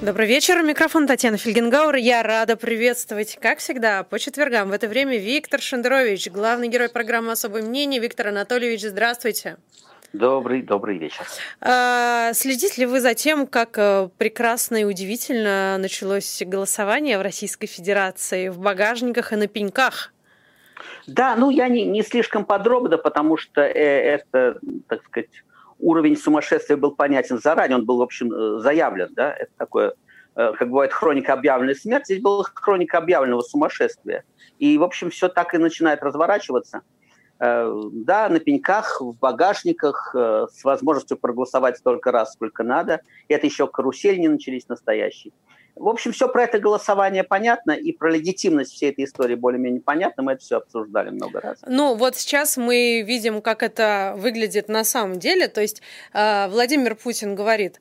Добрый вечер. Микрофон Татьяна Фельгенгауэр. Я рада приветствовать, как всегда, по четвергам в это время Виктор Шендерович, главный герой программы «Особое мнение». Виктор Анатольевич, здравствуйте. Добрый, добрый вечер. А, следите ли вы за тем, как э, прекрасно и удивительно началось голосование в Российской Федерации в багажниках и на пеньках? Да, ну я не, не слишком подробно, потому что э, это, так сказать, уровень сумасшествия был понятен заранее, он был, в общем, э, заявлен, да, это такое, э, как бывает, хроника объявленной смерти, здесь была хроника объявленного сумасшествия. И, в общем, все так и начинает разворачиваться. Э, да, на пеньках, в багажниках, с возможностью проголосовать столько раз, сколько надо. Это еще карусель не начались настоящие. В общем, все про это голосование понятно, и про легитимность всей этой истории более-менее понятно. Мы это все обсуждали много раз. Ну, вот сейчас мы видим, как это выглядит на самом деле. То есть э, Владимир Путин говорит,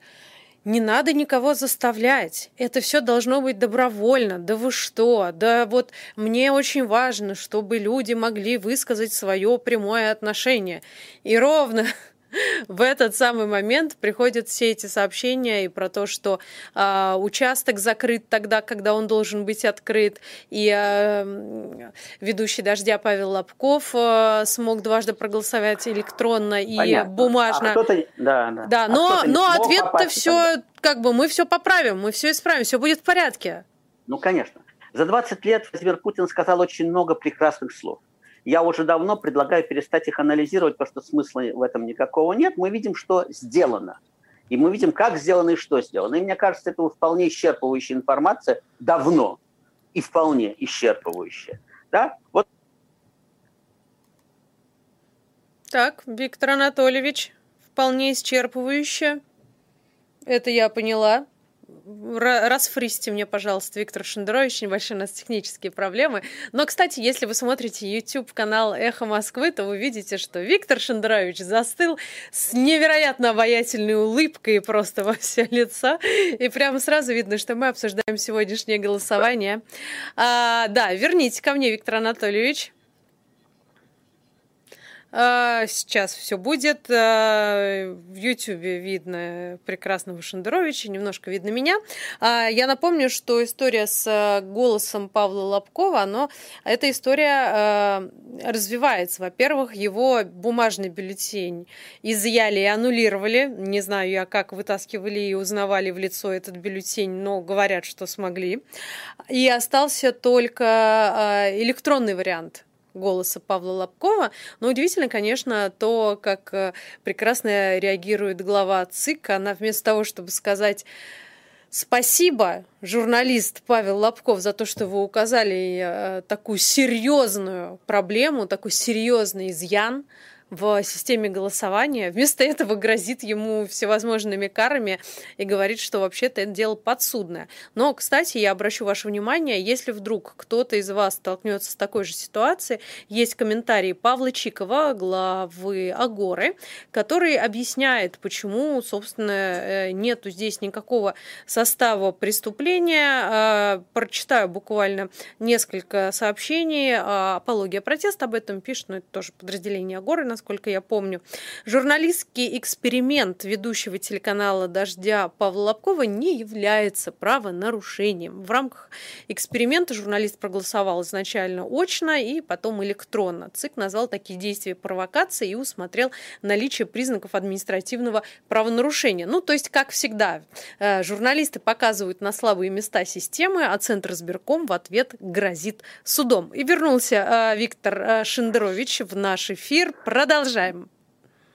не надо никого заставлять. Это все должно быть добровольно. Да вы что? Да вот мне очень важно, чтобы люди могли высказать свое прямое отношение. И ровно в этот самый момент приходят все эти сообщения и про то, что э, участок закрыт тогда, когда он должен быть открыт, и э, ведущий дождя Павел Лобков э, смог дважды проголосовать электронно и Понятно. бумажно. А да, да. да, а но, но ответ-то все, как бы мы все поправим, мы все исправим, все будет в порядке. Ну, конечно. За 20 лет Владимир Путин сказал очень много прекрасных слов я уже давно предлагаю перестать их анализировать, потому что смысла в этом никакого нет. Мы видим, что сделано. И мы видим, как сделано и что сделано. И мне кажется, это вполне исчерпывающая информация давно и вполне исчерпывающая. Да? Вот. Так, Виктор Анатольевич, вполне исчерпывающая. Это я поняла расфристи мне, пожалуйста, Виктор Шендерович, небольшие у нас технические проблемы. Но, кстати, если вы смотрите YouTube-канал «Эхо Москвы», то вы видите, что Виктор Шендерович застыл с невероятно обаятельной улыбкой просто во все лицо. И прямо сразу видно, что мы обсуждаем сегодняшнее голосование. А, да, верните ко мне, Виктор Анатольевич. А, сейчас все будет. А, в Ютьюбе видно прекрасного Шендеровича, немножко видно меня. А, я напомню, что история с голосом Павла Лобкова, но эта история развивается. Во-первых, его бумажный бюллетень изъяли и аннулировали. Не знаю я, как вытаскивали и узнавали в лицо этот бюллетень, но говорят, что смогли. И остался только электронный вариант голоса Павла Лобкова. Но удивительно, конечно, то, как э, прекрасно реагирует глава ЦИК. Она вместо того, чтобы сказать Спасибо, журналист Павел Лобков, за то, что вы указали э, такую серьезную проблему, такой серьезный изъян в системе голосования. Вместо этого грозит ему всевозможными карами и говорит, что вообще-то это дело подсудное. Но, кстати, я обращу ваше внимание, если вдруг кто-то из вас столкнется с такой же ситуацией, есть комментарий Павла Чикова, главы Агоры, который объясняет, почему, собственно, э, нету здесь никакого состава преступления. Э, прочитаю буквально несколько сообщений. Апология протеста об этом пишет, но это тоже подразделение Агоры, насколько я помню. Журналистский эксперимент ведущего телеканала «Дождя» Павла Лобкова не является правонарушением. В рамках эксперимента журналист проголосовал изначально очно и потом электронно. ЦИК назвал такие действия провокацией и усмотрел наличие признаков административного правонарушения. Ну, то есть, как всегда, э, журналисты показывают на слабые места системы, а Центр избирком в ответ грозит судом. И вернулся э, Виктор э, Шендерович в наш эфир. Продолжаем.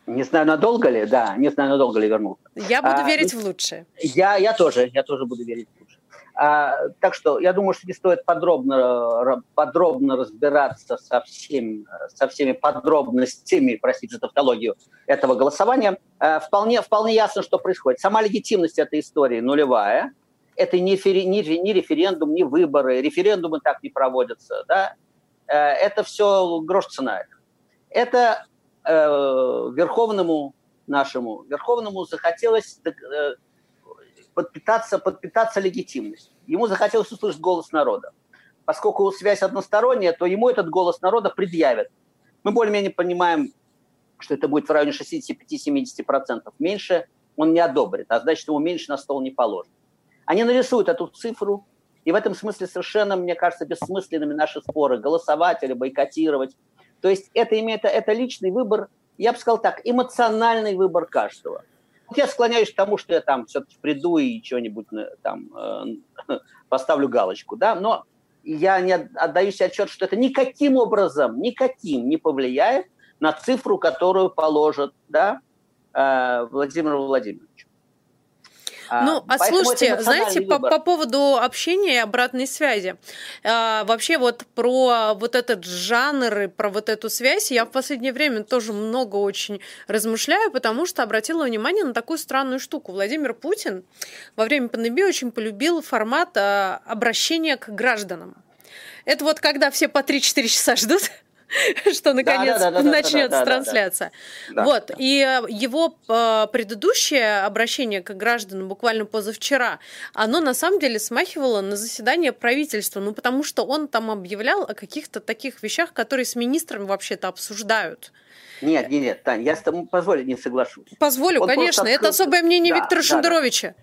Не знаю, надолго ли, да, не знаю, надолго ли вернулся. Я буду а, верить в лучшее. Я, я тоже, я тоже буду верить в лучшее. А, так что я думаю, что не стоит подробно, подробно разбираться со, всем, со всеми подробностями, простите за тавтологию, этого голосования. А, вполне, вполне ясно, что происходит. Сама легитимность этой истории нулевая. Это не, фери, не, не референдум, не выборы. Референдумы так не проводятся. Да? А, это все грош цена. Это э, верховному нашему, верховному захотелось э, подпитаться, подпитаться легитимностью. Ему захотелось услышать голос народа. Поскольку связь односторонняя, то ему этот голос народа предъявят. Мы более-менее понимаем, что это будет в районе 65-70%. Меньше он не одобрит, а значит, ему меньше на стол не положено. Они нарисуют эту цифру, и в этом смысле совершенно, мне кажется, бессмысленными наши споры, голосовать или бойкотировать. То есть это имеет это личный выбор, я бы сказал так, эмоциональный выбор каждого. Я склоняюсь к тому, что я там все-таки приду и что-нибудь э, там э, поставлю галочку, да, но я не отдаю себе отчет, что это никаким образом, никаким не повлияет на цифру, которую положит, да, э, Владимир Владимирович. А, ну, а слушайте, знаете, по, по поводу общения и обратной связи. А, вообще вот про вот этот жанр и про вот эту связь я в последнее время тоже много очень размышляю, потому что обратила внимание на такую странную штуку. Владимир Путин во время пандемии очень полюбил формат а, обращения к гражданам. Это вот когда все по 3-4 часа ждут, что наконец да, да, да, начнется трансляция. Вот, и э, его э, предыдущее обращение к гражданам буквально позавчера, оно на самом деле смахивало на заседание правительства, ну потому что он там объявлял о каких-то таких вещах, которые с министрами вообще-то обсуждают. Нет, нет, нет, Тань, я с тобой позволю, не соглашусь. Позволю, Он конечно, это особое мнение да, Виктора да, Шендеровича. Да.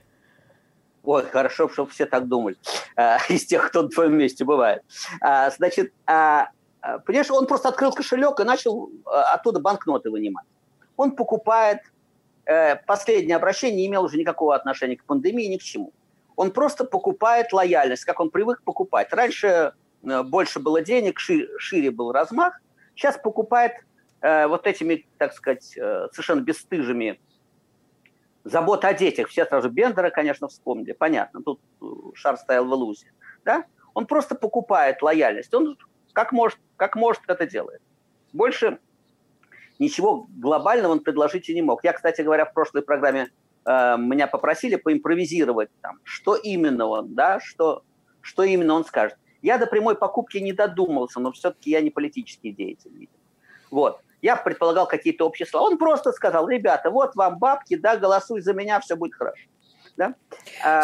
Ой, хорошо, чтобы все так думали, а, из тех, кто на твоем месте бывает. А, значит, а, понимаешь, он просто открыл кошелек и начал а, оттуда банкноты вынимать. Он покупает, э, последнее обращение не имело уже никакого отношения к пандемии, ни к чему. Он просто покупает лояльность, как он привык покупать. Раньше э, больше было денег, шире, был размах. Сейчас покупает э, вот этими, так сказать, совершенно бесстыжими забота о детях. Все сразу Бендера, конечно, вспомнили. Понятно, тут шар стоял в иллюзии. Да? Он просто покупает лояльность. Он как может, как может это делает. Больше ничего глобального он предложить и не мог. Я, кстати говоря, в прошлой программе э, меня попросили поимпровизировать, там, что именно он, да, что, что именно он скажет. Я до прямой покупки не додумался, но все-таки я не политический деятель. Вот. Я предполагал какие-то общие слова. Он просто сказал, ребята, вот вам бабки, да, голосуй за меня, все будет хорошо. Да?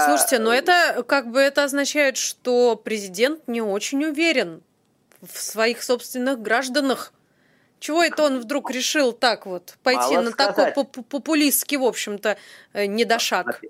Слушайте, но а, это как бы это означает, что президент не очень уверен в своих собственных гражданах. Чего это он вдруг решил так вот пойти Мало на сказать. такой популистский, в общем-то, э, недошаг?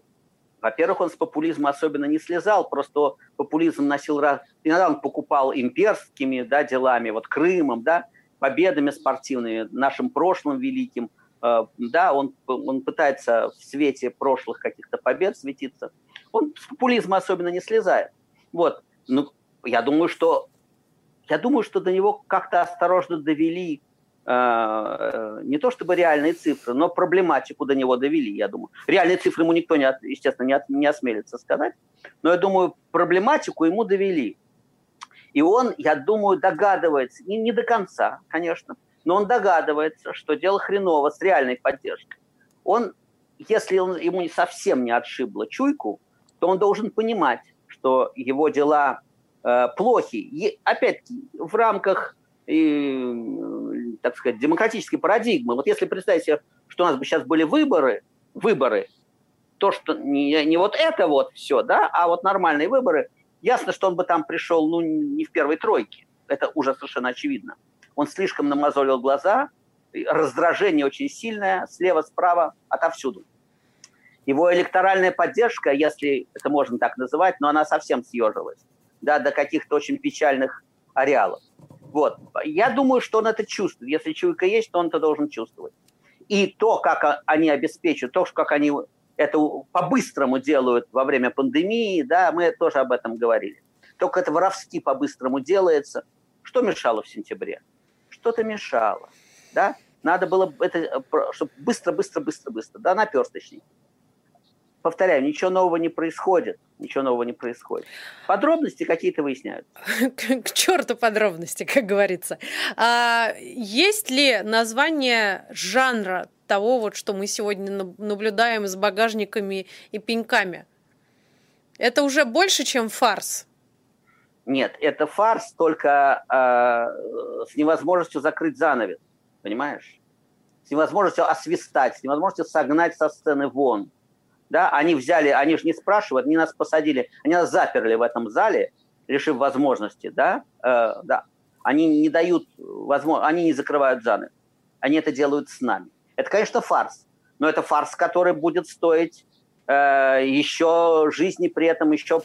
Во-первых, он с популизма особенно не слезал, просто популизм носил раз... Иногда он покупал имперскими да, делами, вот Крымом, да, победами спортивными, нашим прошлым великим. Э, да, он, он пытается в свете прошлых каких-то побед светиться. Он с популизма особенно не слезает. Вот. Ну, я думаю, что я думаю, что до него как-то осторожно довели э, э, не то чтобы реальные цифры, но проблематику до него довели, я думаю. Реальные цифры ему никто, не, естественно, не, не осмелится сказать, но я думаю, проблематику ему довели. И он, я думаю, догадывается, не, не до конца, конечно, но он догадывается, что дело хреново с реальной поддержкой. Он, если он, ему не совсем не отшибло чуйку, то он должен понимать, что его дела плохи. И, опять в рамках, и, так сказать, демократической парадигмы. Вот если представить себе, что у нас бы сейчас были выборы, выборы, то, что не, не вот это вот все, да, а вот нормальные выборы, ясно, что он бы там пришел, ну, не в первой тройке. Это уже совершенно очевидно. Он слишком намазолил глаза, раздражение очень сильное, слева, справа, отовсюду. Его электоральная поддержка, если это можно так называть, но она совсем съежилась да, до каких-то очень печальных ареалов. Вот. Я думаю, что он это чувствует. Если чуйка есть, то он это должен чувствовать. И то, как они обеспечивают, то, как они это по-быстрому делают во время пандемии, да, мы тоже об этом говорили. Только это воровски по-быстрому делается. Что мешало в сентябре? Что-то мешало, да? Надо было это, чтобы быстро, быстро, быстро, быстро, да, наперсточней повторяю, ничего нового не происходит. Ничего нового не происходит. Подробности какие-то выясняют. К черту подробности, как говорится. А есть ли название жанра того, вот, что мы сегодня наблюдаем с багажниками и пеньками? Это уже больше, чем фарс? Нет, это фарс только э, с невозможностью закрыть занавес, понимаешь? С невозможностью освистать, с невозможностью согнать со сцены вон да, они взяли, они же не спрашивают, они нас посадили, они нас заперли в этом зале, лишив возможности, да, э, да, они не дают возможность, они не закрывают занавес, они это делают с нами. Это, конечно, фарс, но это фарс, который будет стоить э, еще жизни при этом еще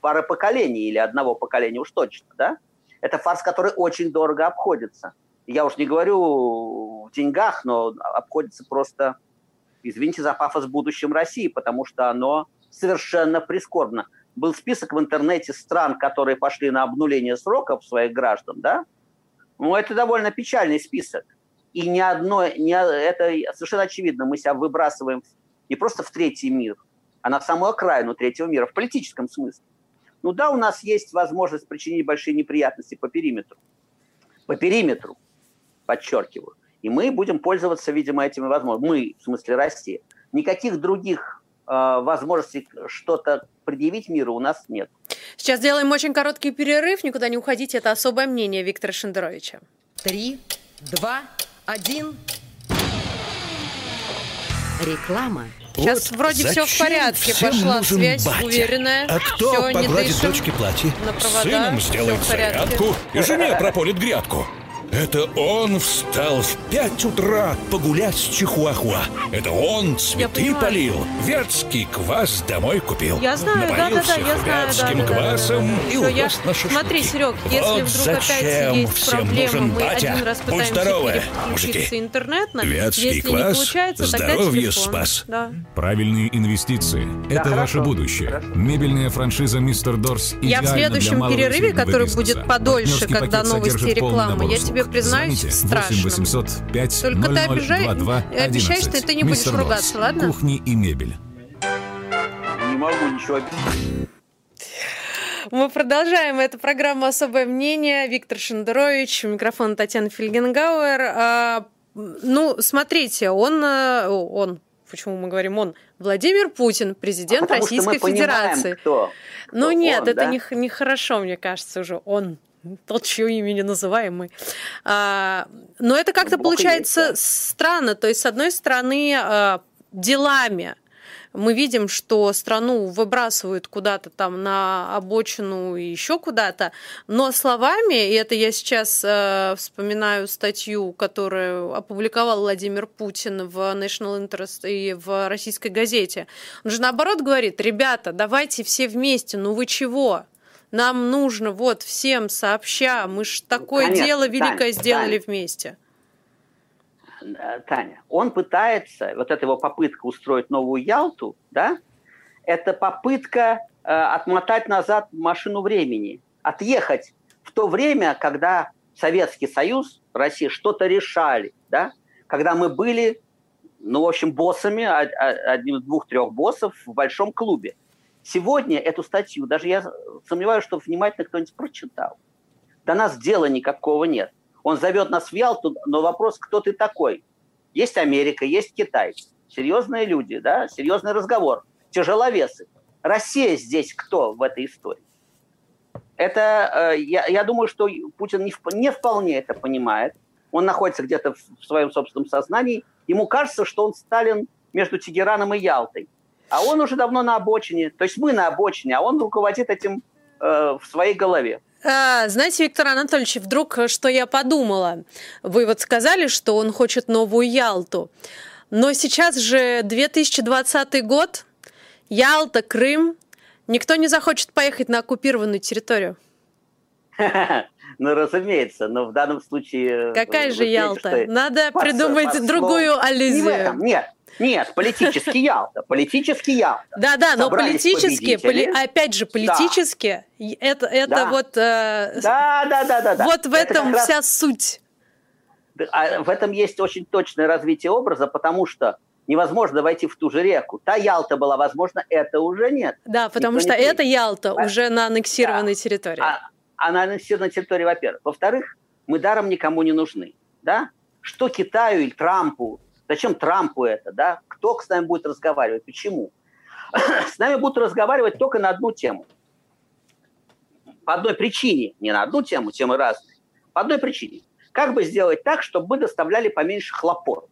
пары поколений или одного поколения уж точно, да? Это фарс, который очень дорого обходится. Я уж не говорю в деньгах, но обходится просто, извините за пафос, будущем России, потому что оно совершенно прискорбно. Был список в интернете стран, которые пошли на обнуление сроков своих граждан, да? Ну, это довольно печальный список. И ни одно, ни, это совершенно очевидно, мы себя выбрасываем не просто в третий мир, а на самую окраину третьего мира, в политическом смысле. Ну да, у нас есть возможность причинить большие неприятности по периметру. По периметру, подчеркиваю. И мы будем пользоваться, видимо, этими возможностями. Мы, в смысле Россия. Никаких других э, возможностей что-то предъявить миру у нас нет. Сейчас делаем очень короткий перерыв. Никуда не уходите. Это особое мнение Виктора Шендеровича. Три, два, один. Реклама. Сейчас вот вроде все в порядке, пошла связь батя? уверенная. А кто все, погладит дочке платье? На провода, Сыном сделает зарядку и жене прополит грядку. Это он встал в пять утра погулять с Чихуахуа. Это он цветы полил, вятский квас домой купил. Я знаю, да-да-да, я знаю. вятским да, квасом да, и увез я... на шашлыки. Смотри, Серег, если вот вдруг опять есть проблемы, мы батя. один раз пытаемся здоровы, мужики. интернетно. Вятский если квас не получается, здоровье спас. Да. Правильные инвестиции – это хорошо, ваше будущее. хорошо. Мебельная франшиза «Мистер Дорс» Я в следующем перерыве, который будет подольше, когда новости и реклама, я тебе признаюсь, страшно. 8 800 5 Только 00 ты обижай, 22 обещай, что ты не будешь Мистер ругаться, Босс. ладно? Кухни и мебель. Не могу ничего объяснить. Мы продолжаем. Это программа «Особое мнение». Виктор Шендерович, микрофон Татьяна Фельгенгауэр. А, ну, смотрите, он, э, он, почему мы говорим он? Владимир Путин, президент а Российской Федерации. Кто, ну кто нет, он, это да? не, нехорошо, мне кажется, уже он тот, чье имя не называем мы. А, но это как-то получается есть, да. странно. То есть, с одной стороны, а, делами мы видим, что страну выбрасывают куда-то там на обочину и еще куда-то, но словами, и это я сейчас э, вспоминаю статью, которую опубликовал Владимир Путин в National Interest и в российской газете, он же наоборот говорит, ребята, давайте все вместе, ну вы чего? Нам нужно вот всем сообща, мы ж такое Конечно, дело великое Таня, сделали Таня. вместе. Э, Таня, он пытается, вот эта его попытка устроить новую Ялту, да, это попытка э, отмотать назад машину времени, отъехать в то время, когда Советский Союз, Россия что-то решали, да, когда мы были, ну, в общем, боссами, а- а- одним из двух-трех боссов в большом клубе. Сегодня эту статью, даже я сомневаюсь, что внимательно кто-нибудь прочитал. До нас дела никакого нет. Он зовет нас в Ялту, но вопрос, кто ты такой? Есть Америка, есть Китай. Серьезные люди, да, серьезный разговор. Тяжеловесы. Россия здесь кто в этой истории? Это, э, я, я думаю, что Путин не, не вполне это понимает. Он находится где-то в своем собственном сознании. Ему кажется, что он Сталин между Тегераном и Ялтой. А он уже давно на обочине. То есть мы на обочине, а он руководит этим э, в своей голове. А, знаете, Виктор Анатольевич, вдруг э, что я подумала? Вы вот сказали, что он хочет новую Ялту. Но сейчас же 2020 год, Ялта, Крым. Никто не захочет поехать на оккупированную территорию. Ну, разумеется, но в данном случае... Какая вы же Ялта? Надо придумать другую аллюзию. нет. Нет, политический Ялта. Политический Ялта. Да, да, но политически, поли- опять же, политически, и это, это Да. вот, э, Да, да, да, да. да. вот в Это этом как раз- вся суть. а в этом есть очень точное развитие образа, потому что невозможно войти в ту же реку. Та Ялта была возможно, это уже нет. Да, потому Никто что это Ялта А- уже на аннексированной территории. А, она аннексирована территория, во-первых. Во-вторых, мы даром никому не нужны. Да? Что Китаю или Трампу? Зачем Трампу это? Да? Кто с нами будет разговаривать? Почему? С нами будут разговаривать только на одну тему. По одной причине. Не на одну тему, темы разные. По одной причине. Как бы сделать так, чтобы мы доставляли поменьше хлопот?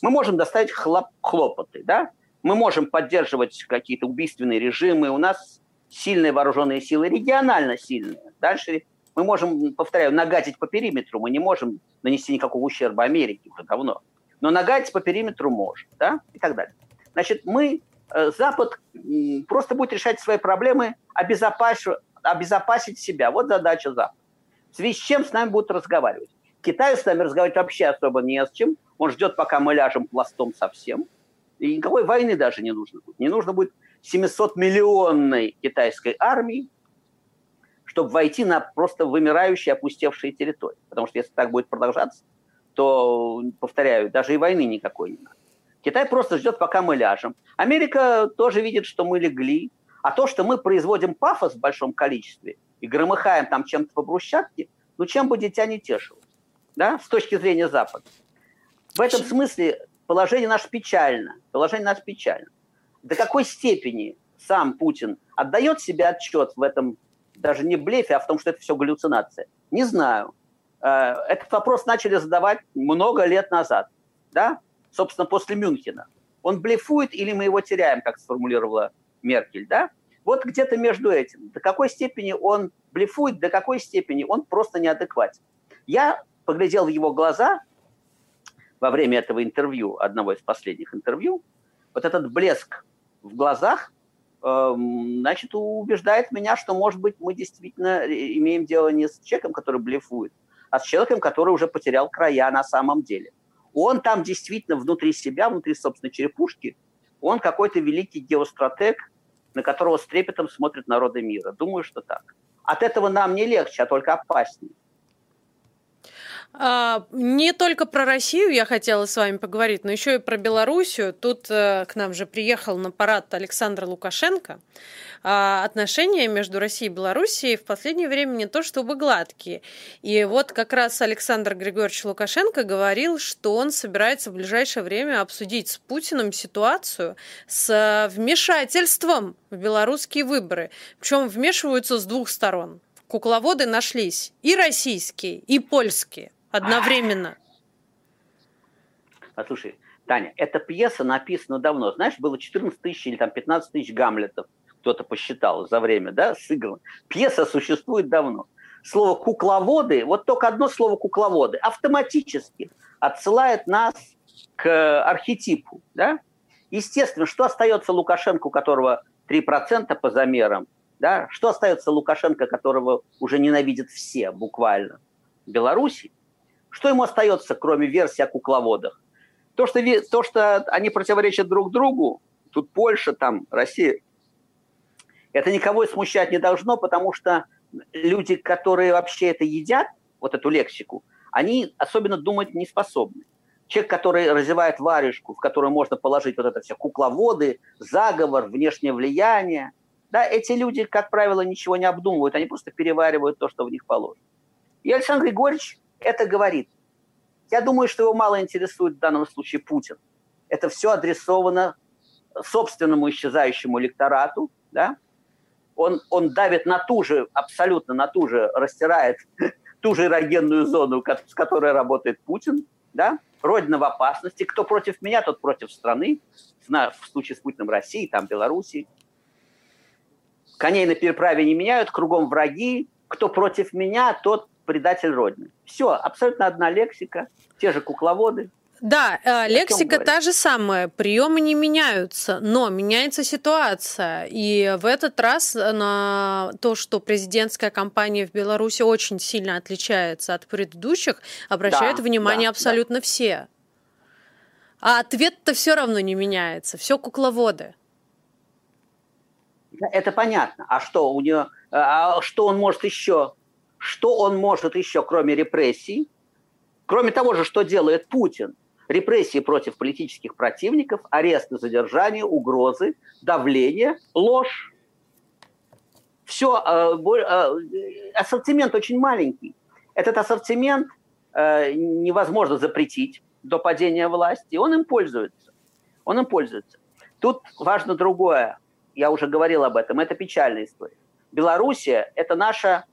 Мы можем доставить хлоп- хлопоты, да? Мы можем поддерживать какие-то убийственные режимы. У нас сильные вооруженные силы, регионально сильные. Дальше мы можем, повторяю, нагадить по периметру. Мы не можем нанести никакого ущерба Америке уже давно. Но нагадить по периметру можем, да, и так далее. Значит, мы э, Запад просто будет решать свои проблемы, обезопасить, обезопасить себя. Вот задача Запада. В связи с чем с нами будут разговаривать? Китай с нами разговаривать вообще особо не с чем. Он ждет, пока мы ляжем пластом совсем. И никакой войны даже не нужно будет. Не нужно будет 700-миллионной китайской армии, чтобы войти на просто вымирающие, опустевшие территории. Потому что если так будет продолжаться, то, повторяю, даже и войны никакой не надо. Китай просто ждет, пока мы ляжем. Америка тоже видит, что мы легли. А то, что мы производим пафос в большом количестве и громыхаем там чем-то по брусчатке, ну чем бы дитя не тешилось, да, с точки зрения Запада. В этом смысле положение наше печально. Положение наше печально. До какой степени сам Путин отдает себе отчет в этом даже не блефе, а в том, что это все галлюцинация? Не знаю. Э, этот вопрос начали задавать много лет назад. Да? Собственно, после Мюнхена. Он блефует или мы его теряем, как сформулировала Меркель, да? Вот где-то между этим. До какой степени он блефует, до какой степени он просто неадекватен. Я поглядел в его глаза во время этого интервью, одного из последних интервью, вот этот блеск в глазах, э, значит, убеждает меня, что, может быть, мы действительно имеем дело не с человеком, который блефует, а с человеком, который уже потерял края на самом деле. Он там действительно внутри себя, внутри собственной черепушки, он какой-то великий геостратег, на которого с трепетом смотрят народы мира. Думаю, что так. От этого нам не легче, а только опаснее. А, не только про Россию я хотела с вами поговорить, но еще и про Белоруссию. Тут э, к нам же приехал на парад Александр Лукашенко. А, отношения между Россией и Белоруссией в последнее время не то чтобы гладкие. И вот как раз Александр Григорьевич Лукашенко говорил, что он собирается в ближайшее время обсудить с Путиным ситуацию с вмешательством в белорусские выборы. Причем вмешиваются с двух сторон кукловоды нашлись и российские, и польские одновременно. Послушай, Таня, эта пьеса написана давно. Знаешь, было 14 тысяч или там 15 тысяч гамлетов. Кто-то посчитал за время, да, сыграно. Пьеса существует давно. Слово «кукловоды», вот только одно слово «кукловоды» автоматически отсылает нас к архетипу, да? Естественно, что остается Лукашенко, у которого 3% по замерам, да? Что остается Лукашенко, которого уже ненавидят все буквально? Беларуси. Что ему остается, кроме версии о кукловодах? То, что, то, что они противоречат друг другу, тут Польша, там Россия, это никого смущать не должно, потому что люди, которые вообще это едят, вот эту лексику, они особенно думать не способны. Человек, который развивает варежку, в которую можно положить вот это все кукловоды, заговор, внешнее влияние, да, эти люди, как правило, ничего не обдумывают, они просто переваривают то, что в них положено. И Александр Григорьевич это говорит. Я думаю, что его мало интересует в данном случае Путин. Это все адресовано собственному исчезающему электорату, да? Он, он давит на ту же, абсолютно на ту же, растирает ту же эрогенную зону, с которой работает Путин, да? Родина в опасности. Кто против меня, тот против страны. В случае с Путиным России, там Белоруссии. Коней на переправе не меняют, кругом враги. Кто против меня, тот предатель Родины. Все, абсолютно одна лексика, те же кукловоды. Да, э, лексика та же самая, приемы не меняются, но меняется ситуация. И в этот раз на то, что президентская кампания в Беларуси очень сильно отличается от предыдущих, обращают да, внимание да, абсолютно да. все. А ответ-то все равно не меняется, все кукловоды. Это понятно. А что у нее, а что он может еще что он может еще, кроме репрессий, кроме того же, что делает Путин, репрессии против политических противников, аресты, задержания, угрозы, давление, ложь. Все, э, э, ассортимент очень маленький. Этот ассортимент э, невозможно запретить до падения власти, он им пользуется. Он им пользуется. Тут важно другое. Я уже говорил об этом. Это печальная история. Белоруссия – это наша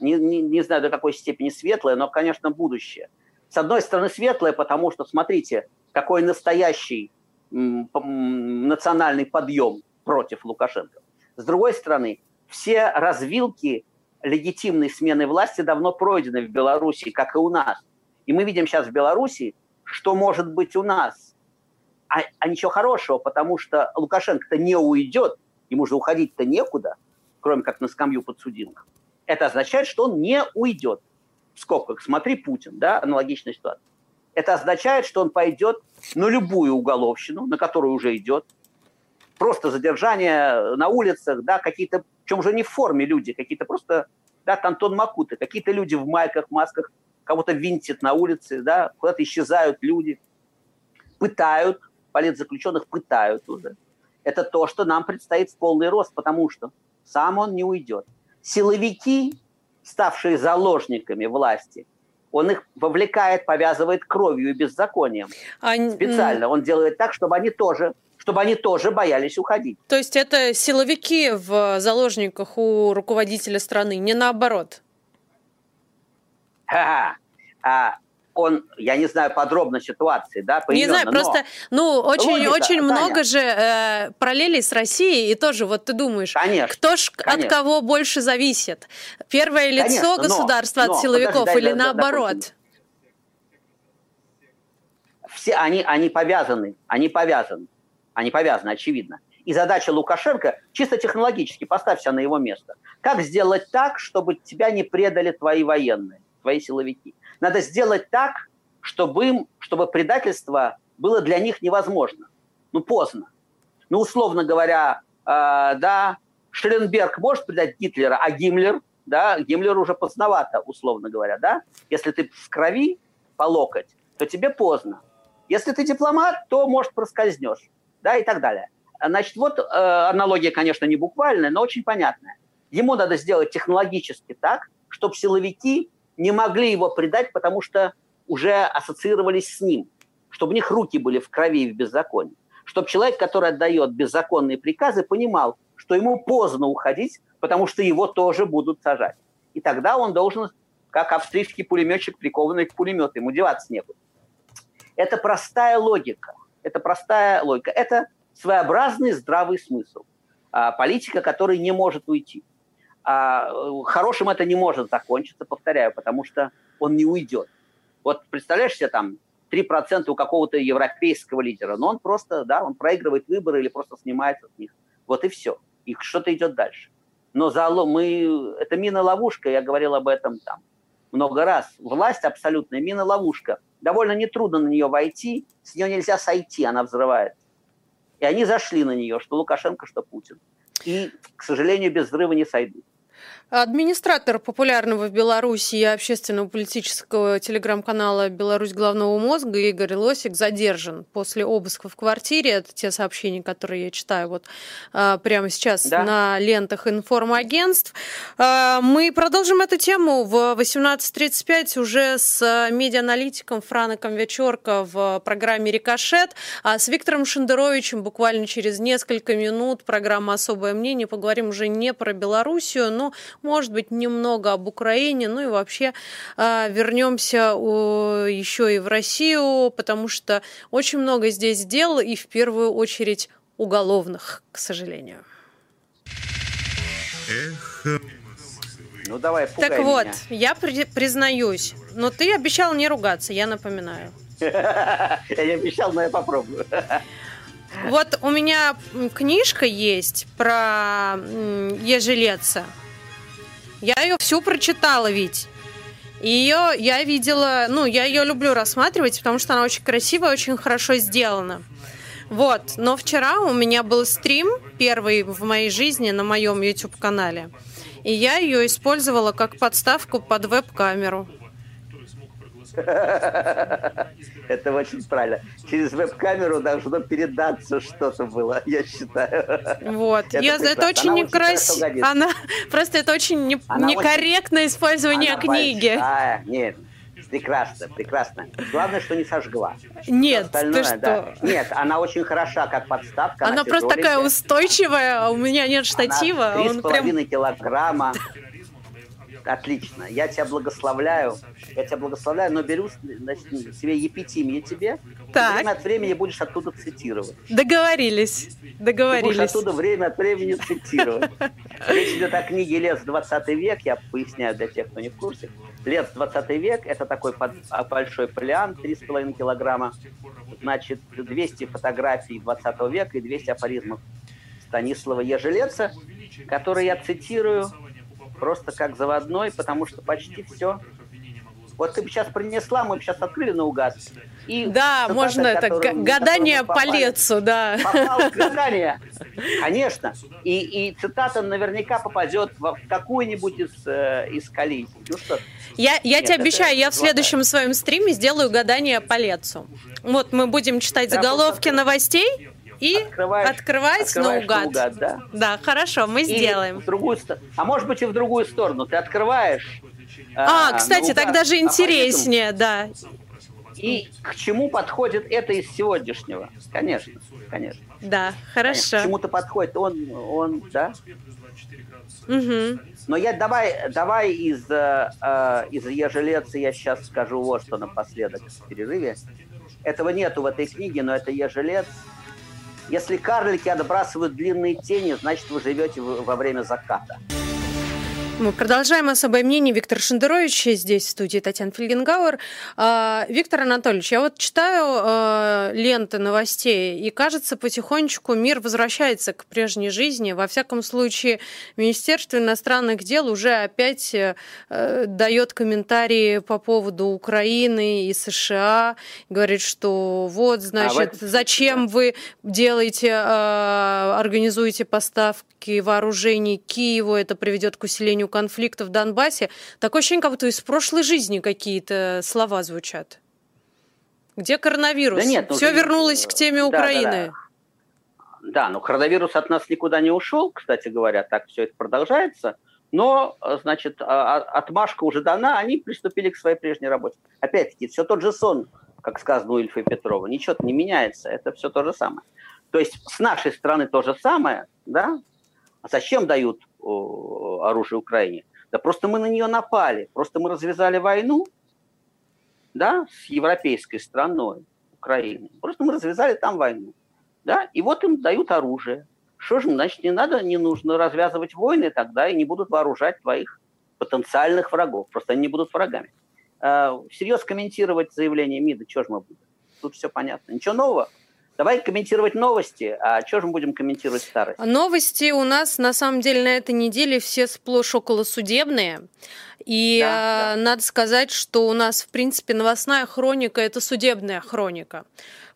не, не, не знаю до какой степени светлое, но, конечно, будущее. С одной стороны, светлое, потому что, смотрите, какой настоящий национальный подъем против Лукашенко. С другой стороны, все развилки легитимной смены власти давно пройдены в Беларуси, как и у нас. И мы видим сейчас в Беларуси, что может быть у нас. а, а ничего хорошего, потому что Лукашенко-то не уйдет, ему же уходить-то некуда, кроме как на скамью подсудимых. Это означает, что он не уйдет. Скобках, смотри, Путин, да, аналогичная ситуация. Это означает, что он пойдет на любую уголовщину, на которую уже идет, просто задержание на улицах, да, какие-то, причем уже не в форме люди, какие-то просто, да, Антон Макуты, какие-то люди в майках, масках, кого-то винтит на улице, да, куда-то исчезают люди, пытают, политзаключенных пытают уже. Это то, что нам предстоит в полный рост, потому что сам он не уйдет. Силовики, ставшие заложниками власти, он их вовлекает, повязывает кровью и беззаконием. А... Специально. Он делает так, чтобы они тоже чтобы они тоже боялись уходить. То есть это силовики в заложниках у руководителя страны, не наоборот? А, а, он, я не знаю подробно ситуации, да, поименно, Не знаю, просто, ну, очень, логика, очень много же э, параллелей с Россией, и тоже, вот ты думаешь, конечно, кто ж конечно. от кого больше зависит? Первое лицо конечно, государства но, от но, силовиков подожди, или дай, наоборот? Допустим. Все они, они повязаны, они повязаны, они повязаны, очевидно. И задача Лукашенко чисто технологически, поставь себя на его место. Как сделать так, чтобы тебя не предали твои военные, твои силовики? Надо сделать так, чтобы, им, чтобы предательство было для них невозможно. Ну, поздно. Ну, условно говоря, э, да, Шелленберг может предать Гитлера, а Гиммлер, да, Гиммлер уже поздновато, условно говоря, да. Если ты в крови по локоть, то тебе поздно. Если ты дипломат, то, может, проскользнешь, да, и так далее. Значит, вот э, аналогия, конечно, не буквальная, но очень понятная. Ему надо сделать технологически так, чтобы силовики не могли его предать, потому что уже ассоциировались с ним, чтобы у них руки были в крови и в беззаконии. Чтобы человек, который отдает беззаконные приказы, понимал, что ему поздно уходить, потому что его тоже будут сажать. И тогда он должен, как австрийский пулеметчик, прикованный к пулемету, ему деваться некуда. Это простая логика. Это простая логика. Это своеобразный здравый смысл. А, политика, который не может уйти. А хорошим это не может закончиться, повторяю, потому что он не уйдет. Вот представляешь себе там 3% у какого-то европейского лидера, но он просто, да, он проигрывает выборы или просто снимается с них. Вот и все. И что-то идет дальше. Но залом мы, это мина-ловушка, я говорил об этом там много раз. Власть абсолютная мина-ловушка. Довольно нетрудно на нее войти, с нее нельзя сойти, она взрывается. И они зашли на нее, что Лукашенко, что Путин. И, к сожалению, без взрыва не сойдут. Администратор популярного в Беларуси и общественного политического телеграм-канала «Беларусь главного мозга» Игорь Лосик задержан после обыска в квартире. Это те сообщения, которые я читаю вот а, прямо сейчас да. на лентах информагентств. А, мы продолжим эту тему в 18.35 уже с медиааналитиком Франоком Вечерко в программе «Рикошет», а с Виктором Шендеровичем буквально через несколько минут программа «Особое мнение». Поговорим уже не про Белоруссию, но может быть, немного об Украине, ну и вообще а, вернемся еще и в Россию, потому что очень много здесь дел, и в первую очередь уголовных, к сожалению. Эх. Ну давай, Так вот, меня. я при- признаюсь, но ты обещал не ругаться, я напоминаю. Я не обещал, но я попробую. Вот у меня книжка есть про ежелеца. Я ее всю прочитала ведь. И ее я видела, ну, я ее люблю рассматривать, потому что она очень красивая, очень хорошо сделана. Вот, но вчера у меня был стрим, первый в моей жизни на моем YouTube-канале, и я ее использовала как подставку под веб-камеру. Это очень правильно. Через веб-камеру должно передаться что-то было, я считаю. Вот. Это, я, это очень некрасиво. Она просто это очень не, некорректное очень... использование Она книги. Большая. Нет, прекрасно, прекрасно. Главное, что не сожгла. Нет, ты что? Да. Нет, она очень хороша, как подставка. Она, она просто такая устойчивая, а у меня нет штатива. Она 3,5 прям... килограмма отлично. Я тебя благословляю. Я тебя благословляю, но беру значит, себе епитимия тебе. Так. Время от времени будешь оттуда цитировать. Договорились. Договорились. Ты будешь оттуда время от времени цитировать. Речь идет о книге «Лес 20 век». Я поясняю для тех, кто не в курсе. Лес 20 век, это такой а, большой плеан, 3,5 килограмма. Значит, 200 фотографий 20 века и 200 афоризмов Станислава Ежелеца, которые я цитирую просто как заводной, потому что почти все вот ты бы сейчас принесла, мы бы сейчас открыли наугад. И да, можно это гадание по лецу, да. Гадание, конечно. И, и цитата наверняка попадет в какую-нибудь из, э, из коллизий. Ну что? Я, я Нет, тебе обещаю, я в следующем своем стриме сделаю гадание по лецу. Вот мы будем читать да, заголовки новостей и открываешь, открывать открываешь наугад. наугад да? да, хорошо, мы и сделаем. В другую, а может быть и в другую сторону. Ты открываешь а, а кстати, ну, тогда же интереснее, да. И к чему подходит это из сегодняшнего? Конечно, конечно. Да, хорошо. Конечно, к чему-то подходит он, он, да. Угу. Но я давай, давай из, э, э из Ежелеца я сейчас скажу вот что напоследок в перерыве. Этого нету в этой книге, но это Ежелец. Если карлики отбрасывают длинные тени, значит вы живете во время заката. Мы продолжаем особое мнение. Виктор Шендерович здесь в студии Татьяна Фельгенгауэр. А, Виктор Анатольевич, я вот читаю а, ленты новостей, и кажется, потихонечку мир возвращается к прежней жизни. Во всяком случае, Министерство иностранных дел уже опять э, дает комментарии по поводу Украины и США. Говорит, что вот, а значит, а зачем вы делаете, организуете поставки вооружений Киеву, это приведет к усилению решению конфликта в Донбассе, такое ощущение, как будто из прошлой жизни какие-то слова звучат. Где коронавирус? Да нет, ну, Все вернулось к теме да, Украины. Да, да. да, но коронавирус от нас никуда не ушел, кстати говоря, так все это продолжается. Но, значит, а, а, отмашка уже дана, они приступили к своей прежней работе. Опять-таки, все тот же сон, как сказано у Ильфа и Петрова. Ничего не меняется, это все то же самое. То есть с нашей стороны то же самое, да? А зачем дают оружие Украине. Да просто мы на нее напали, просто мы развязали войну, да, с европейской страной Украины. Просто мы развязали там войну, да, и вот им дают оружие. Что же, значит, не надо, не нужно развязывать войны тогда и не будут вооружать твоих потенциальных врагов. Просто они не будут врагами. А, всерьез комментировать заявление МИДа, что же мы будем? Тут все понятно. Ничего нового. Давай комментировать новости. А что же мы будем комментировать старость? Новости у нас, на самом деле, на этой неделе все сплошь околосудебные. И да, э, да. надо сказать, что у нас, в принципе, новостная хроника – это судебная хроника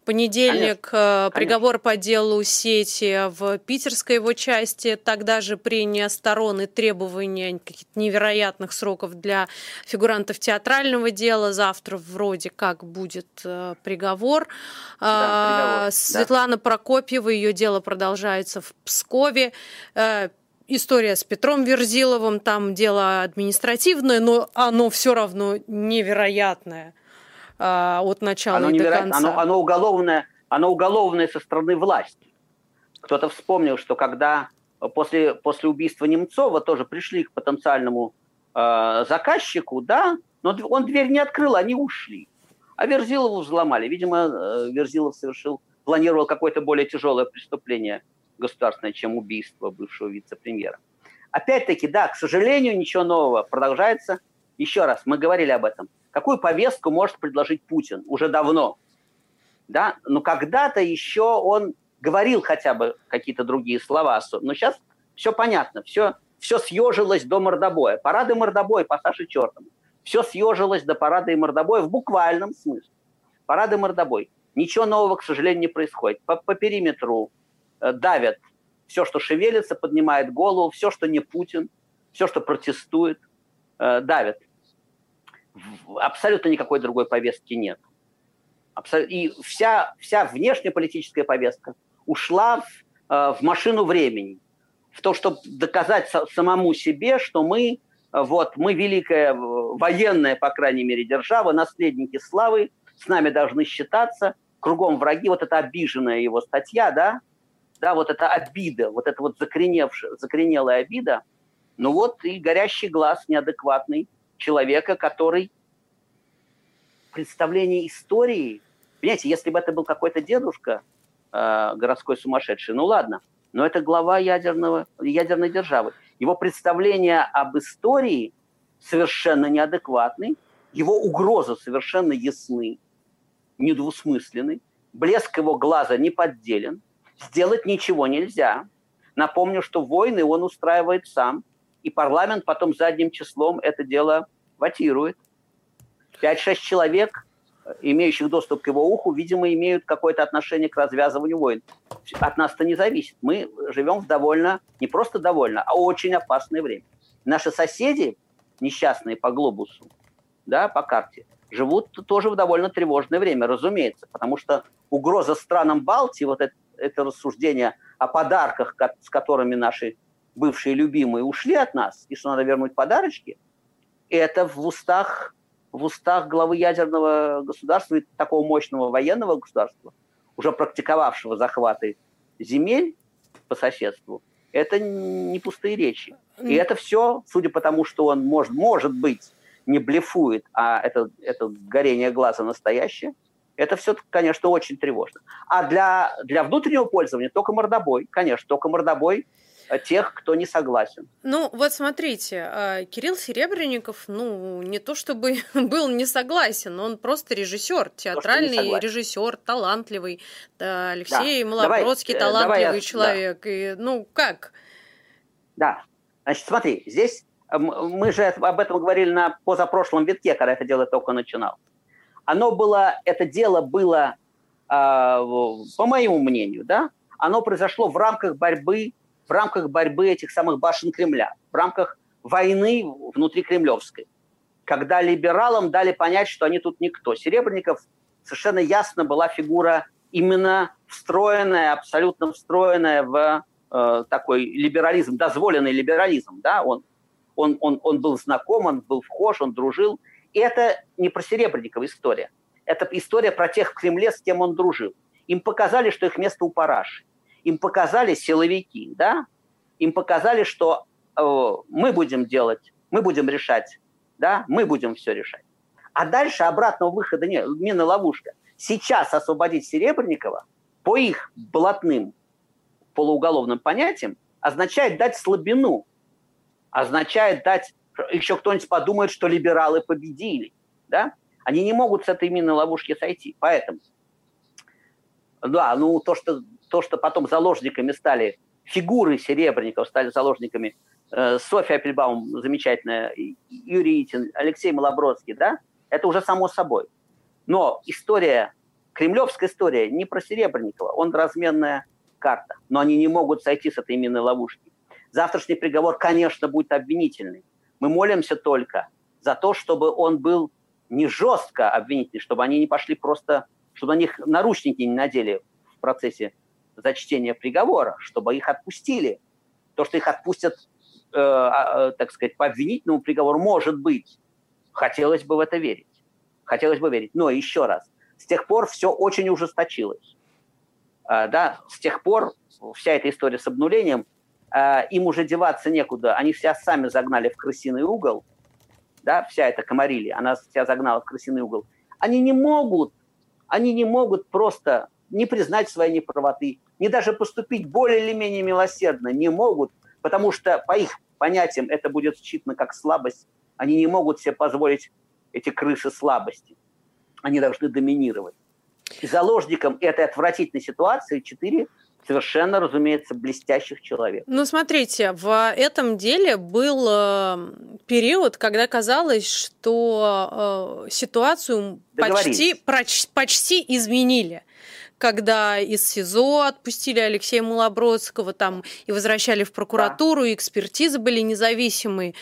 понедельник конечно, э, приговор конечно. по делу сети в питерской его части. Тогда же прения сторон и требования каких-то невероятных сроков для фигурантов театрального дела. Завтра вроде как будет э, приговор. Да, приговор. А, Светлана да. Прокопьева, ее дело продолжается в Пскове э, история с Петром Верзиловым, там дело административное, но оно все равно невероятное а, от начала оно и до конца. Оно, оно, уголовное, оно уголовное со стороны власти. Кто-то вспомнил, что когда после, после убийства Немцова тоже пришли к потенциальному э, заказчику, да, но он дверь не открыл, они ушли. А Верзилову взломали. Видимо, э, Верзилов совершил, планировал какое-то более тяжелое преступление государственное, чем убийство бывшего вице-премьера. Опять-таки, да, к сожалению, ничего нового. Продолжается. Еще раз, мы говорили об этом. Какую повестку может предложить Путин уже давно? Да? Но когда-то еще он говорил хотя бы какие-то другие слова. Но сейчас все понятно, все, все съежилось до мордобоя. Парады мордобоя по Саше Чертому. Все съежилось до парада и мордобоя в буквальном смысле. Парады мордобой. Ничего нового, к сожалению, не происходит. По, по периметру э, давят все, что шевелится, поднимает голову, все, что не Путин, все, что протестует, э, давят абсолютно никакой другой повестки нет. И вся, вся внешнеполитическая повестка ушла в, э, в машину времени, в то, чтобы доказать самому себе, что мы, э, вот, мы великая э, военная, по крайней мере, держава, наследники славы, с нами должны считаться, кругом враги, вот эта обиженная его статья, да, да, вот эта обида, вот эта вот закореневшая, закоренелая обида, ну вот и горящий глаз неадекватный человека, который представление истории, понимаете, если бы это был какой-то дедушка э, городской сумасшедший, ну ладно, но это глава ядерного, ядерной державы. Его представление об истории совершенно неадекватный, его угрозы совершенно ясны, недвусмысленны, блеск его глаза не подделен, сделать ничего нельзя. Напомню, что войны он устраивает сам, и парламент потом задним числом это дело ватирует. 5-6 человек, имеющих доступ к его уху, видимо, имеют какое-то отношение к развязыванию войн. От нас-то не зависит. Мы живем в довольно, не просто довольно, а очень опасное время. Наши соседи, несчастные по глобусу, да, по карте, живут тоже в довольно тревожное время, разумеется, потому что угроза странам Балтии, вот это, это рассуждение о подарках, с которыми наши бывшие любимые ушли от нас, и что надо вернуть подарочки, это в устах, в устах главы ядерного государства и такого мощного военного государства, уже практиковавшего захваты земель по соседству, это не пустые речи. И это все, судя по тому, что он может, может быть, не блефует, а это, это горение глаза настоящее, это все, конечно, очень тревожно. А для, для внутреннего пользования только мордобой, конечно, только мордобой тех, кто не согласен. Ну, вот смотрите, э, Кирилл Серебренников, ну, не то чтобы был не согласен, он просто режиссер, театральный режиссер, талантливый. Да, Алексей да. Малобродский давай, э, талантливый давай, человек. Да. И, ну, как? Да. Значит, смотри, здесь мы же об этом говорили на позапрошлом витке, когда это дело только начинал. Оно было, это дело было, по моему мнению, да, оно произошло в рамках борьбы в рамках борьбы этих самых башен Кремля, в рамках войны внутри кремлевской, когда либералам дали понять, что они тут никто. Серебренников совершенно ясно была фигура именно встроенная, абсолютно встроенная в э, такой либерализм, дозволенный либерализм. Да? Он, он, он, он был знаком, он был вхож, он дружил. И это не про Серебренникова история. Это история про тех в Кремле, с кем он дружил. Им показали, что их место у параши им показали силовики, да, им показали, что э, мы будем делать, мы будем решать, да, мы будем все решать. А дальше обратного выхода нет, мина ловушка. Сейчас освободить Серебренникова по их блатным полууголовным понятиям означает дать слабину, означает дать, еще кто-нибудь подумает, что либералы победили, да? Они не могут с этой минной ловушки сойти, поэтому да, ну то, что то, что потом заложниками стали фигуры Серебренников, стали заложниками э, Софья Апельбаум, замечательная, Юрий Итин, Алексей Малобродский, да, это уже само собой. Но история, кремлевская история не про Серебренникова, он разменная карта, но они не могут сойти с этой минной ловушки. Завтрашний приговор, конечно, будет обвинительный. Мы молимся только за то, чтобы он был не жестко обвинительный, чтобы они не пошли просто, чтобы на них наручники не надели в процессе за чтение приговора, чтобы их отпустили. То, что их отпустят, э, э, так сказать, по обвинительному приговору, может быть. Хотелось бы в это верить. Хотелось бы верить. Но еще раз, с тех пор все очень ужесточилось. Э, да, с тех пор вся эта история с обнулением, э, им уже деваться некуда. Они себя сами загнали в крысиный угол. Да, вся эта комарилия, она себя загнала в крысиный угол. Они не могут, они не могут просто не признать своей неправоты, не даже поступить более или менее милосердно не могут, потому что по их понятиям это будет считано как слабость. Они не могут себе позволить эти крыши слабости. Они должны доминировать. И заложником этой отвратительной ситуации четыре совершенно, разумеется, блестящих человек. Ну, смотрите, в этом деле был э, период, когда казалось, что э, ситуацию почти, почти изменили когда из СИЗО отпустили Алексея Малобродского там и возвращали в прокуратуру, да. и экспертизы были независимые.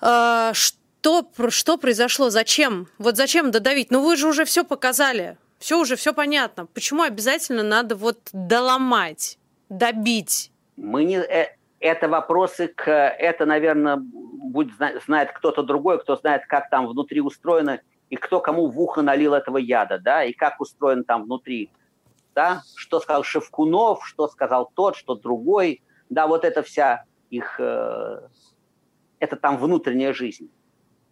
А, что, что произошло? Зачем? Вот зачем додавить? Ну вы же уже все показали. Все уже, все понятно. Почему обязательно надо вот доломать, добить? Мы не... Э, это вопросы к... Это, наверное, будет знает кто-то другой, кто знает, как там внутри устроено и кто кому в ухо налил этого яда, да, и как устроен там внутри, да, что сказал Шевкунов, что сказал тот, что другой, да, вот это вся их, э, это там внутренняя жизнь.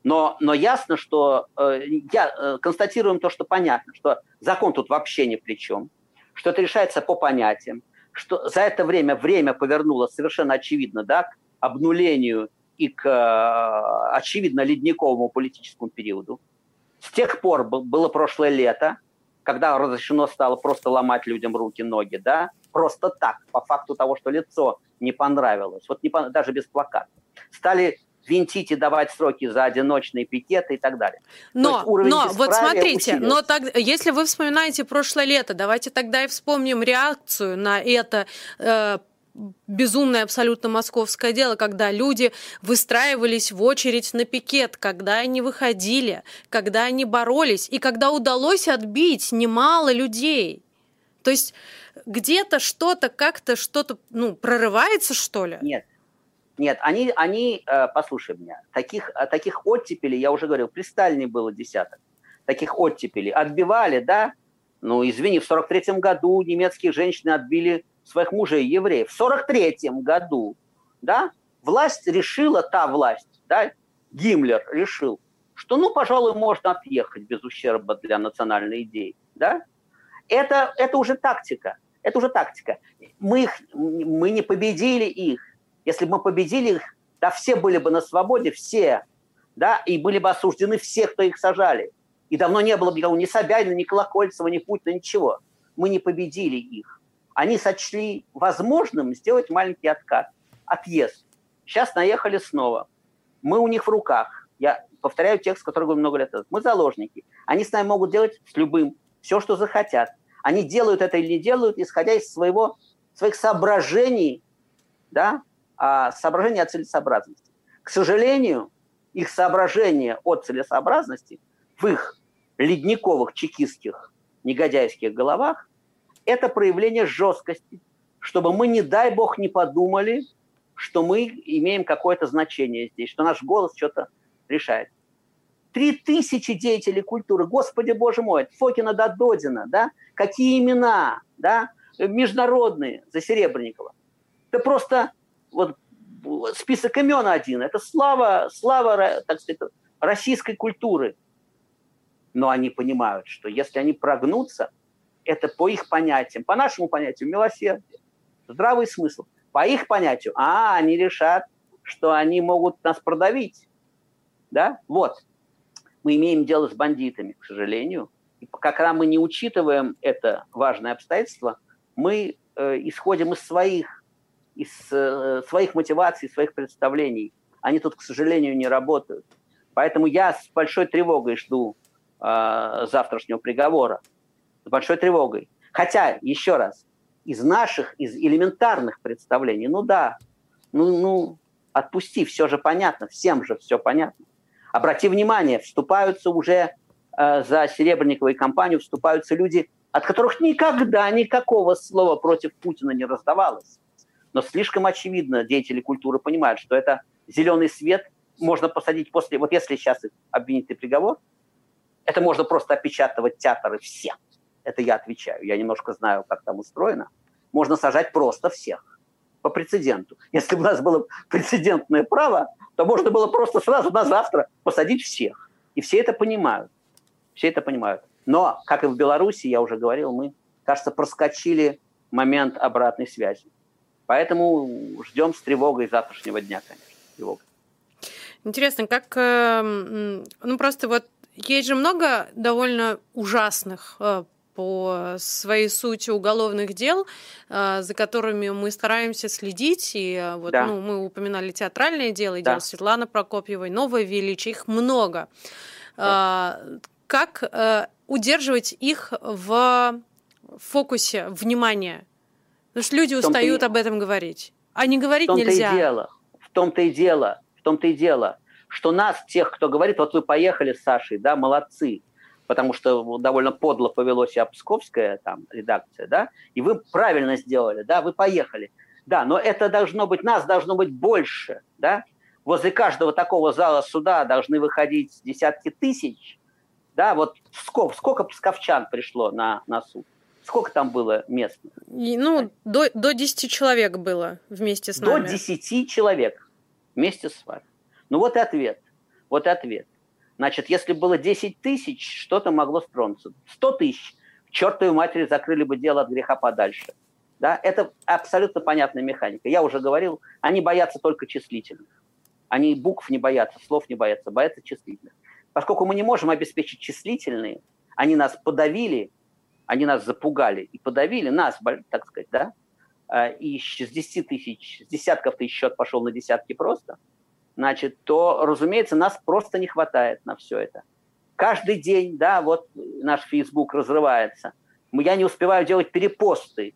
Но, но ясно, что э, я э, констатируем то, что понятно, что закон тут вообще ни при чем, что это решается по понятиям, что за это время время повернуло совершенно очевидно, да, к обнулению и к, э, очевидно, ледниковому политическому периоду. С тех пор было прошлое лето, когда разрешено стало просто ломать людям руки, ноги, да, просто так, по факту того, что лицо не понравилось, вот не, даже без плаката. Стали винтить и давать сроки за одиночные пикеты и так далее. Но, но вот смотрите, но так, если вы вспоминаете прошлое лето, давайте тогда и вспомним реакцию на это э, безумное абсолютно московское дело, когда люди выстраивались в очередь на пикет, когда они выходили, когда они боролись, и когда удалось отбить немало людей. То есть где-то что-то как-то что-то ну, прорывается, что ли? Нет, нет, они, они э, послушай меня, таких, э, таких оттепелей, я уже говорил, при Сталине было десяток, таких оттепелей. Отбивали, да, ну, извини, в 43-м году немецкие женщины отбили своих мужей евреев. В 43-м году, да, власть решила, та власть, да, Гиммлер решил, что, ну, пожалуй, можно отъехать без ущерба для национальной идеи, да. Это, это уже тактика, это уже тактика. Мы, их, мы не победили их, если бы мы победили их, да все были бы на свободе, все, да, и были бы осуждены все, кто их сажали. И давно не было бы никого, ни Собянина, ни Колокольцева, ни Путина, ничего. Мы не победили их. Они сочли возможным сделать маленький откат, отъезд. Сейчас наехали снова. Мы у них в руках. Я повторяю текст, который говорил много лет назад. Мы заложники. Они с нами могут делать с любым все, что захотят. Они делают это или не делают, исходя из своего, своих соображений, да, а соображения о целесообразности. К сожалению, их соображения о целесообразности в их ледниковых чекистских негодяйских головах – это проявление жесткости, чтобы мы, не дай бог, не подумали, что мы имеем какое-то значение здесь, что наш голос что-то решает. Три тысячи деятелей культуры, господи боже мой, Фокина до Додина, да, какие имена, да, международные за Серебренникова. Это просто вот список имен один. Это слава, слава, так сказать, российской культуры. Но они понимают, что если они прогнутся, это по их понятиям, по нашему понятию милосердие, здравый смысл. По их понятию, а, они решат, что они могут нас продавить. Да? Вот. Мы имеем дело с бандитами, к сожалению. И когда мы не учитываем это важное обстоятельство, мы э, исходим из своих из э, своих мотиваций, своих представлений. Они тут, к сожалению, не работают. Поэтому я с большой тревогой жду э, завтрашнего приговора. С большой тревогой. Хотя, еще раз, из наших, из элементарных представлений, ну да, ну, ну отпусти, все же понятно, всем же все понятно. Обрати внимание, вступаются уже э, за Серебренниковой кампанию, вступаются люди, от которых никогда никакого слова против Путина не раздавалось но слишком очевидно деятели культуры понимают, что это зеленый свет можно посадить после... Вот если сейчас обвинительный приговор, это можно просто опечатывать театры все. Это я отвечаю. Я немножко знаю, как там устроено. Можно сажать просто всех по прецеденту. Если бы у нас было прецедентное право, то можно было просто сразу на завтра посадить всех. И все это понимают. Все это понимают. Но, как и в Беларуси, я уже говорил, мы, кажется, проскочили момент обратной связи. Поэтому ждем с тревогой завтрашнего дня, конечно, тревогой. Интересно, как, эм, ну просто вот есть же много довольно ужасных э, по своей сути уголовных дел, э, за которыми мы стараемся следить. И э, вот да. ну, мы упоминали театральное дело, да. дело Светланы Прокопьевой, Новое Величие, их много. Да. Как удерживать их в фокусе внимания? Потому что люди устают и... об этом говорить. А не говорить в нельзя. И дело, в том-то и дело, в том-то и дело, что нас, тех, кто говорит, вот вы поехали с Сашей, да, молодцы, потому что довольно подло повело себя Псковская там редакция, да, и вы правильно сделали, да, вы поехали. Да, но это должно быть, нас должно быть больше, да, возле каждого такого зала суда должны выходить десятки тысяч, да, вот сколько, сколько псковчан пришло на, на суд? Сколько там было мест? И, ну, до, до 10 человек было вместе с нами. До 10 человек вместе с вами. Ну вот и ответ. Вот и ответ. Значит, если было 10 тысяч, что-то могло стронуться. 100 тысяч, чертовой матери закрыли бы дело от греха подальше. Да? Это абсолютно понятная механика. Я уже говорил, они боятся только числительных. Они букв не боятся, слов не боятся, боятся числительных. Поскольку мы не можем обеспечить числительные, они нас подавили, они нас запугали и подавили, нас, так сказать, да, а, и с 10 тысяч, с десятков тысяч счет пошел на десятки просто, значит, то, разумеется, нас просто не хватает на все это. Каждый день, да, вот наш Facebook разрывается. Я не успеваю делать перепосты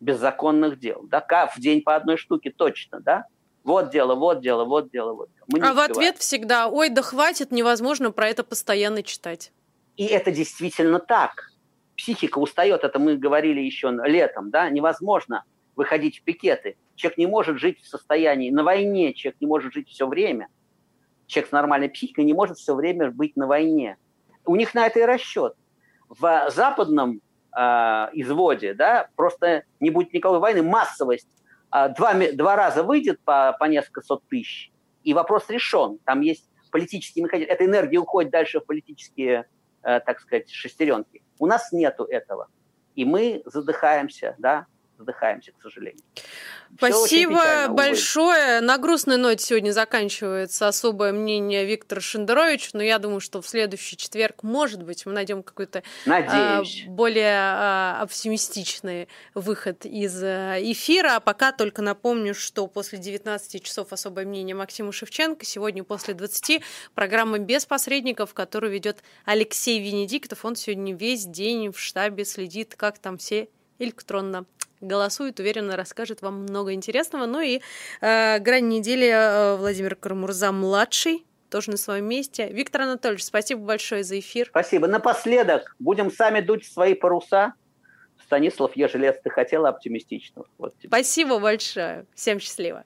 беззаконных дел, да, в день по одной штуке точно, да, вот дело, вот дело, вот дело, вот дело. Мы а в ответ всегда, ой, да хватит, невозможно про это постоянно читать. И это действительно так. Психика устает, это мы говорили еще летом, да, невозможно выходить в пикеты. Человек не может жить в состоянии, на войне человек не может жить все время. Человек с нормальной психикой не может все время быть на войне. У них на это и расчет. В западном э, изводе, да, просто не будет никакой войны, массовость а, два, два раза выйдет по, по несколько сот тысяч, и вопрос решен. Там есть политический механизм. Эта энергия уходит дальше в политические, э, так сказать, шестеренки. У нас нету этого. И мы задыхаемся, да, задыхаемся, к сожалению. Спасибо большое. На грустной ноте сегодня заканчивается особое мнение Виктора Шендеровича, но я думаю, что в следующий четверг, может быть, мы найдем какой-то а, более а, оптимистичный выход из а, эфира. А пока только напомню, что после 19 часов особое мнение Максима Шевченко, сегодня после 20 программа «Без посредников», которую ведет Алексей Венедиктов. Он сегодня весь день в штабе следит, как там все электронно голосует, уверенно расскажет вам много интересного. Ну и э, грань недели э, Владимир Кармурза-младший тоже на своем месте. Виктор Анатольевич, спасибо большое за эфир. Спасибо. Напоследок будем сами дуть свои паруса. Станислав Ежелец, ты хотела оптимистичного. Вот Спасибо большое. Всем счастливо.